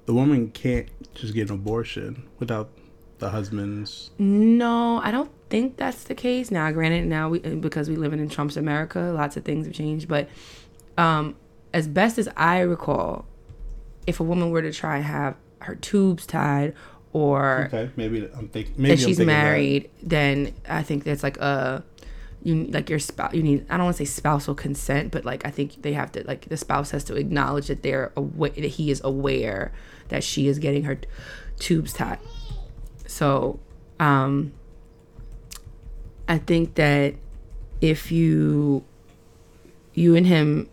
The woman can't just get an abortion without the husband's. No, I don't think that's the case. Now, granted, now we because we live in Trump's America, lots of things have changed. But um, as best as I recall, if a woman were to try and have her tubes tied or Okay, maybe I'm thinking. Maybe if I'm she's married, then I think that's like a you like your spouse. You need I don't want to say spousal consent, but like I think they have to like the spouse has to acknowledge that they're aware that he is aware that she is getting her t- tubes tied. So, um, I think that if you you and him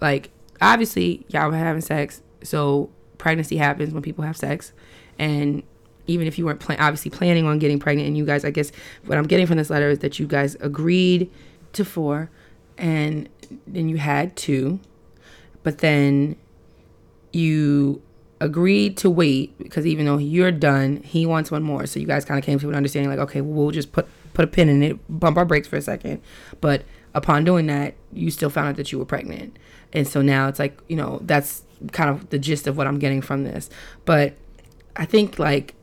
like obviously y'all were having sex so pregnancy happens when people have sex and even if you weren't plan- obviously planning on getting pregnant and you guys i guess what i'm getting from this letter is that you guys agreed to four and then you had two but then you agreed to wait because even though you're done he wants one more. So you guys kind of came to an understanding like okay we'll just put put a pin in it bump our brakes for a second. But upon doing that you still found out that you were pregnant. And so now it's like you know that's kind of the gist of what i'm getting from this. But i think like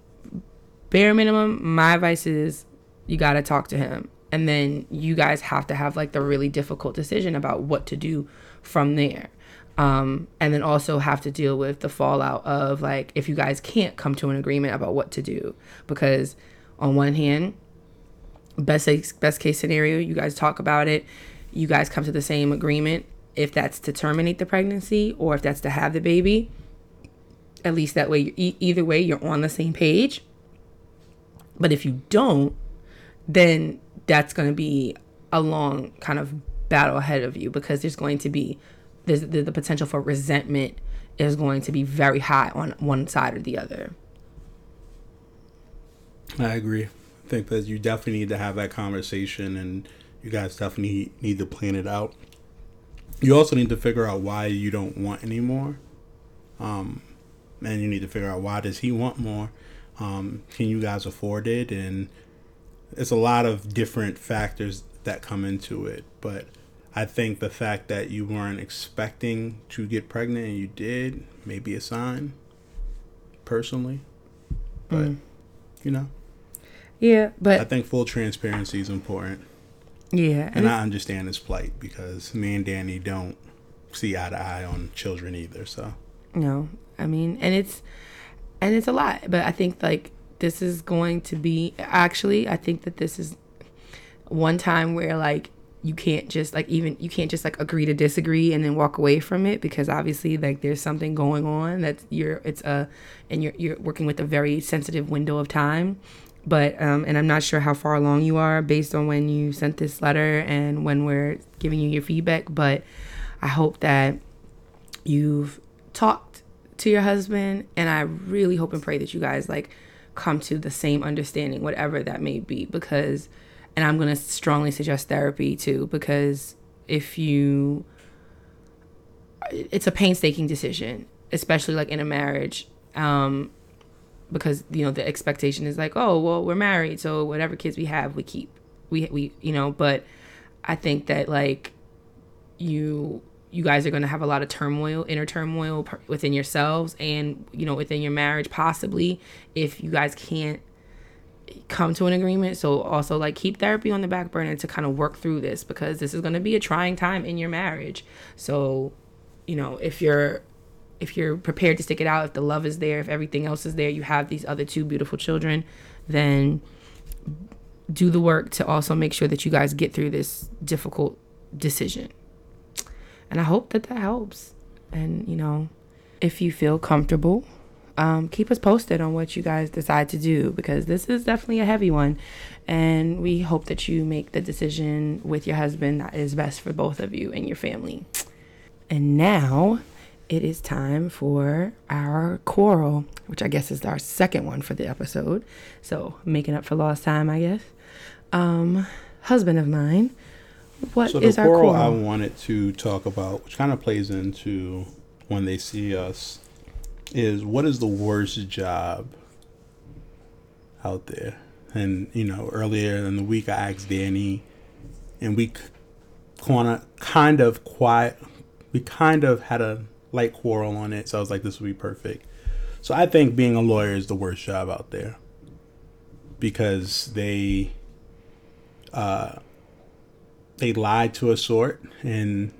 bare minimum my advice is you got to talk to him. And then you guys have to have like the really difficult decision about what to do from there. Um, and then also have to deal with the fallout of like if you guys can't come to an agreement about what to do. Because on one hand best best case scenario you guys talk about it you guys come to the same agreement. If that's to terminate the pregnancy or if that's to have the baby at least that way either way you're on the same page but if you don't then that's going to be a long kind of battle ahead of you because there's going to be there's the, the potential for resentment is going to be very high on one side or the other I agree. I think that you definitely need to have that conversation, and you guys definitely need to plan it out. You also need to figure out why you don't want any more, um, and you need to figure out why does he want more. Um, can you guys afford it? And it's a lot of different factors that come into it, but I think the fact that you weren't expecting to get pregnant and you did may be a sign, personally. But you know. yeah but. I think full transparency is important, yeah and and I understand his plight because me and Danny don't see eye to eye on children either. So No, I mean, and it's and it's a lot, but I think like this is going to be actually I think that this is one time where like you can't just like even you can't just like agree to disagree and then walk away from it because obviously like there's something going on that you're it's a and you're you're working with a very sensitive window of time but um, and I'm not sure how far along you are based on when you sent this letter and when we're giving you your feedback. But I hope that you've talked to your husband, and I really hope and pray that you guys like come to the same understanding, whatever that may be. Because, and I'm gonna strongly suggest therapy too, because if you, it's a painstaking decision, especially like in a marriage. Um, because you know the expectation is like oh well we're married so whatever kids we have we keep we we you know but i think that like you you guys are going to have a lot of turmoil inner turmoil within yourselves and you know within your marriage possibly if you guys can't come to an agreement so also like keep therapy on the back burner to kind of work through this because this is going to be a trying time in your marriage so you know if you're if you're prepared to stick it out, if the love is there, if everything else is there, you have these other two beautiful children, then do the work to also make sure that you guys get through this difficult decision. And I hope that that helps. And, you know, if you feel comfortable, um, keep us posted on what you guys decide to do because this is definitely a heavy one. And we hope that you make the decision with your husband that is best for both of you and your family. And now it is time for our quarrel, which I guess is our second one for the episode. So making up for lost time, I guess. Um, husband of mine, what so is the our? I wanted to talk about, which kind of plays into when they see us, is what is the worst job out there? And you know, earlier in the week, I asked Danny, and we kind of, kind of quiet, we kind of had a light quarrel on it. So I was like, this would be perfect. So I think being a lawyer is the worst job out there because they uh, they lie to a sort and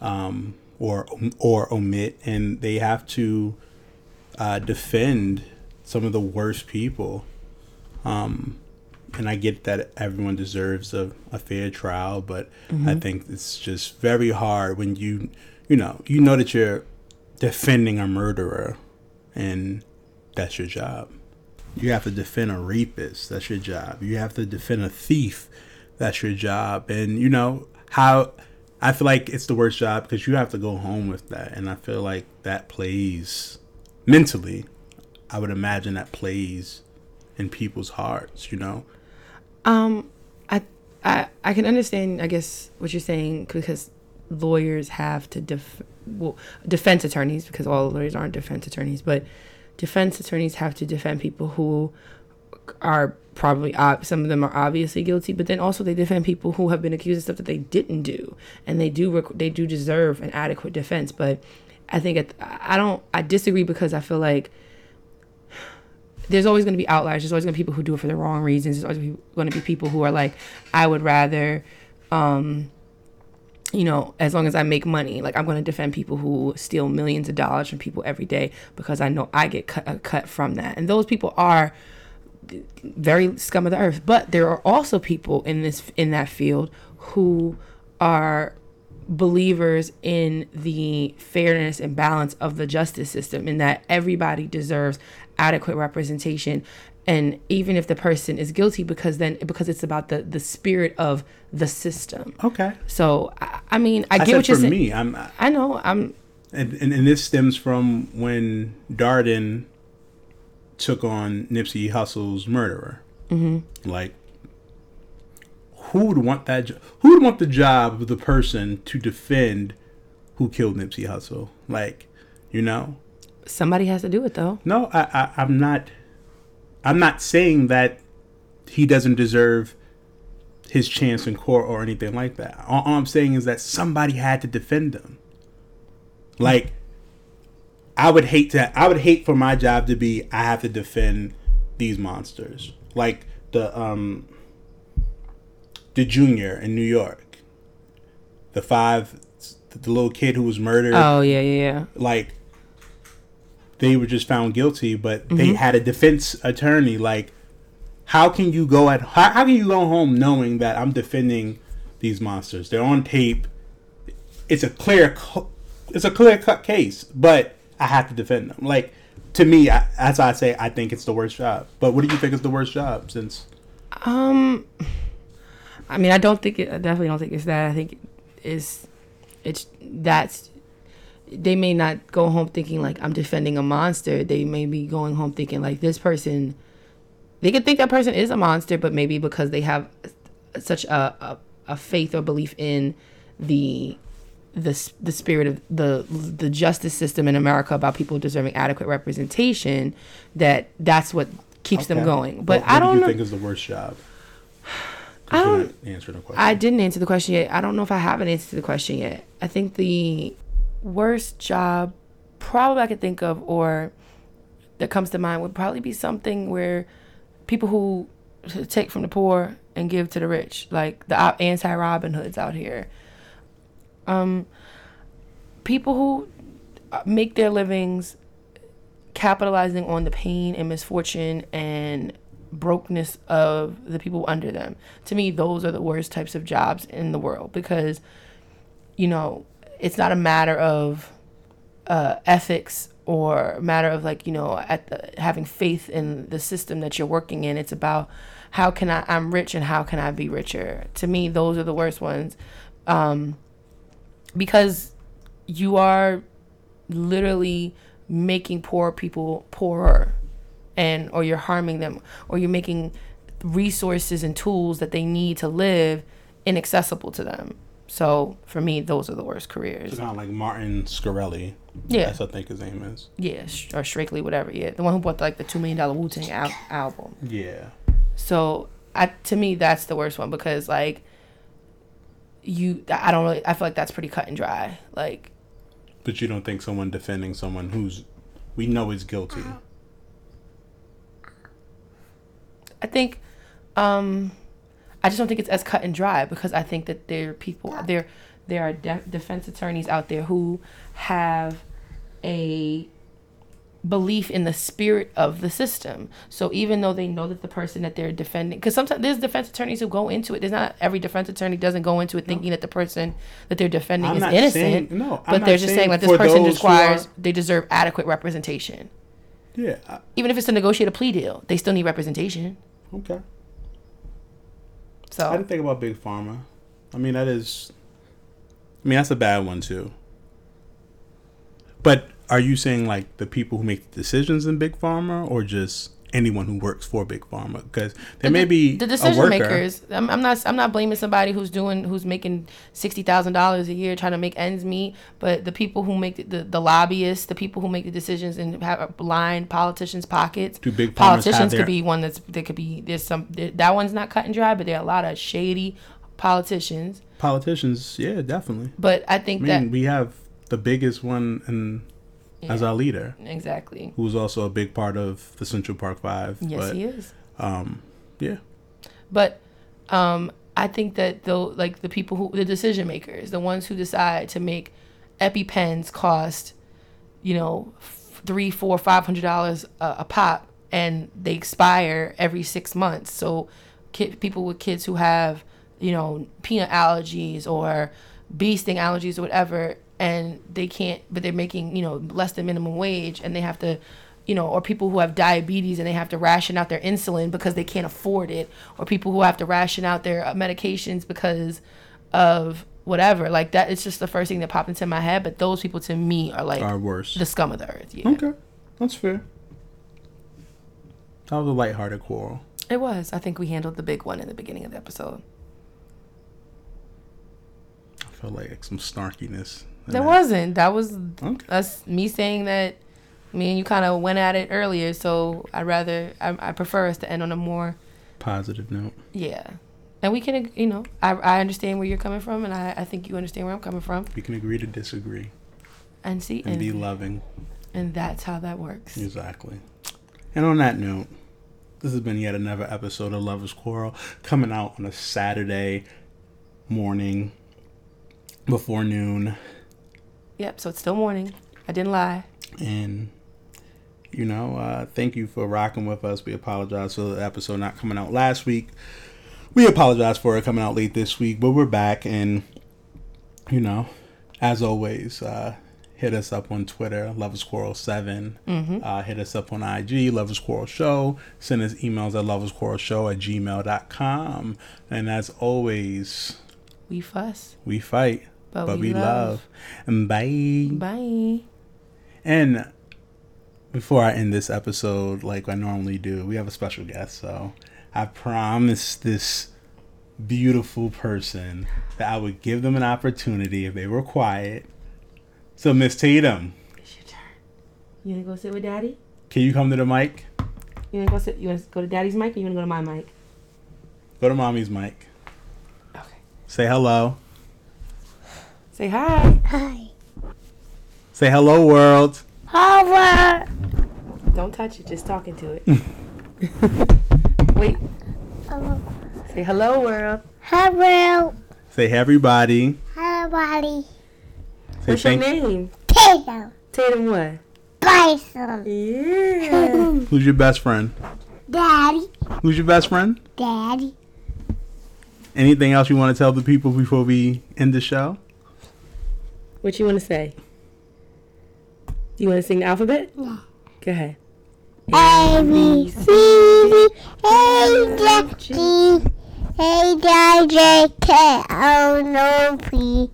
um, or or omit, and they have to uh, defend some of the worst people. Um, and I get that everyone deserves a, a fair trial, but I think it's just very hard when you you know, you know that you're defending a murderer and that's your job. You have to defend a rapist, that's your job. You have to defend a thief, that's your job. And you know, how I feel like it's the worst job because you have to go home with that. And I feel like that plays mentally, I would imagine that plays in people's hearts, you know? Um, I, I, I can understand, I guess, what you're saying because lawyers have to def well defense attorneys because all lawyers aren't defense attorneys but defense attorneys have to defend people who are probably uh, some of them are obviously guilty but then also they defend people who have been accused of stuff that they didn't do and they do rec- they do deserve an adequate defense but i think i don't i disagree because i feel like there's always going to be outliers there's always going to be people who do it for the wrong reasons there's always going to be people who are like i would rather um you know, as long as I make money, like I'm going to defend people who steal millions of dollars from people every day because I know I get cut, a cut from that. And those people are very scum of the earth. But there are also people in this in that field who are believers in the fairness and balance of the justice system and that everybody deserves adequate representation and even if the person is guilty because then because it's about the the spirit of the system Okay. so i, I mean i, I, get what you're for saying me, I'm i know i'm and, and and this stems from when Darden took on Nipsey Hussle's murderer. Mm-hmm. Like, who would want that? Jo- who would want the job of the person to defend who killed Nipsey Hussle? Like, you know, somebody has to do it though no, I, I I'm not. I'm not saying that he doesn't deserve his chance in court or anything like that. All, all I'm saying is that somebody had to defend him. Like, I would hate to. I would hate for my job to be. I have to defend these monsters, like the um, the junior in New York, the five, the little kid who was murdered oh yeah yeah yeah like they were just found guilty, but Mm-hmm. they had a defense attorney. Like, how can you go at how, how can you go home knowing that I'm defending these monsters? They're on tape. It's a clear, it's a clear cut case, but I have to defend them. Like, to me, I, I say I think it's the worst job. But what do you think is the worst job? Since Um, I mean, I don't think it. I definitely don't think it's that. I think it's it's that's they may not go home thinking like I'm defending a monster. They may be going home thinking like this person. They could think that person is a monster, but maybe because they have such a a, a faith or belief in the the the spirit of the the justice system in America about people deserving adequate representation that that's what keeps them going. But, what I do don't you know. think is the worst job? I don't- not answering the question. I didn't answer the question yet. I don't know if I have an answer to the question yet. I think the worst job probably I could think of or that comes to mind would probably be something where people who take from the poor and give to the rich, like the uh, anti Robin Hoods out here. Um, people who uh, make their livings capitalizing on the pain and misfortune and brokenness of the people under them. To me, those are the worst types of jobs in the world because, you know, it's not a matter of uh, ethics or a matter of like you know at the, having faith in the system that you're working in. It's about how can I I'm rich and how can I be richer. To me, those are the worst ones, um, because you are literally making poor people poorer and or you're harming them or you're making resources and tools that they need to live inaccessible to them so for me those are the worst careers It's kind of like Martin Shkreli. Yeah. That's I think his name is. yeah or Shkreli whatever yeah the one who bought like the two million dollar wu-tang al- album Yeah. so I, to me that's the worst one because like you i don't really i feel like that's pretty cut and dry like. But you don't think someone defending someone who's we know is guilty. I think um I just don't think it's as cut and dry because I think that there are people there there are de- defense attorneys out there who have a belief in the spirit of the system. So even though they know that the person that they're defending because sometimes there's defense attorneys who go into it. There's not every defense attorney doesn't go into it thinking that the person that they're defending I'm is not innocent. saying- no, but they're just saying saying like this person requires are- they deserve adequate representation. Yeah. I- Even if it's to negotiate a plea deal, they still need representation. Okay. So I didn't think about big pharma. I mean, that is. I mean, that's a bad one too. But are you saying like the people who make the decisions in big pharma, or just anyone who works for big pharma? Because there may be the decision makers. I'm, I'm not. I'm not blaming somebody who's doing who's making sixty thousand dollars a year trying to make ends meet. But the people who make the, the, the lobbyists, the people who make the decisions and have line politicians' pockets. Do big politicians their- could be one that's there could be there's some that one's not cut and dry, but there are a lot of shady politicians. Politicians, yeah, definitely. But I think I that we have the biggest one in as our leader, exactly. who's also a big part of the Central Park Five. Yes, but, he is. Um, yeah, But um, I think that though, like the people who, the decision makers, the ones who decide to make EpiPens cost, you know, three, four, five hundred dollars a, a pop, and they expire every six months. So, kid, people with kids who have, you know, peanut allergies or bee sting allergies or whatever, and they can't, but they're making, you know, less than minimum wage, and they have to you know, or people who have diabetes and they have to ration out their insulin because they can't afford it, or people who have to ration out their uh, medications because of whatever. Like that, it's just the first thing that popped into my head. But those people to me are like our worst. the scum of the earth. Yeah, Okay, that's fair. That was a lighthearted quarrel. it was. I think we handled the big one in the beginning of the episode. I felt like some snarkiness. There that. wasn't. That was Okay. us me saying that. Me and you kind of went at it earlier, so I'd rather I, I prefer us to end on a more positive note. Yeah. And we can, you know, I, I understand where you're coming from, and I, I think you understand where I'm coming from. We can agree to disagree And see, and and, be loving. and that's how that works. Exactly. And on that note, this has been yet another episode of Lovers Quarrel coming out on a Saturday morning before noon. Yep, so it's still morning. I didn't lie. And, you know, uh, thank you for rocking with us. We apologize for the episode not coming out last week. We apologize for it coming out late this week, but we're back. And, you know, as always, uh, hit us up on Twitter, Lovers Quarrel 7. Mm-hmm. Uh, hit us up on IG, Lovers Quarrel Show. Send us emails at Lovers Quarrel Show at gmail.com. And as always, We fuss. we fight, But but, we we, love. love. And bye. Bye. And before I end this episode, like I normally do, we have a special guest. So I promised this beautiful person that I would give them an opportunity if they were quiet. So, Miss Tatum, It's your turn. You wanna go sit with daddy? can you come to the mic? You wanna go sit you wanna go to daddy's mic or you wanna go to my mic? Go to mommy's mic. Okay. Say hello. Say hi. Hi. Say hello, world. Hello. Don't touch it, just talking to it. Wait. Hello. Say hello world. Hello. Say hey, everybody. Everybody. Say What's your thank- name? Tatum. Tatum what? Bison. Yeah. Who's your best friend? Daddy. Who's your best friend? Daddy. Anything else you want to tell the people before we end the show? What you wanna say? Do You wanna sing the alphabet? Yeah. Go ahead. A B C D A J G A I J K L M N P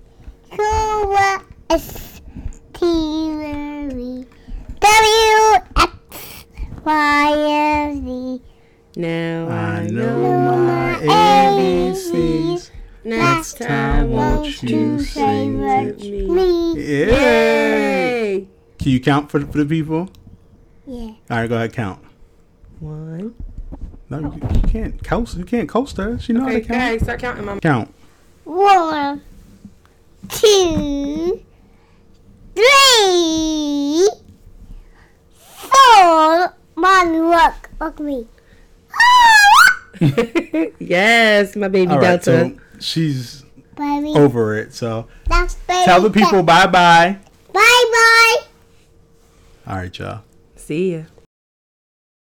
Q R S T U V W X Y and Z. Now I, I know. know my ABCs. Next time, time, won't won't you you sing sing with with me? Me. Yeah. Yay! Can you count for, for the people? Yeah. All right, go ahead, count. One. No, you, you can't coast. You can't coast her. She know how Okay, to count. guys, start counting, mom. Count. One, two, three, four. Mommy, look, look me. yes, my baby All right, Delta. so she's Baby, over it. So that's baby. tell the people bye bye. Bye bye. All right, y'all. See ya.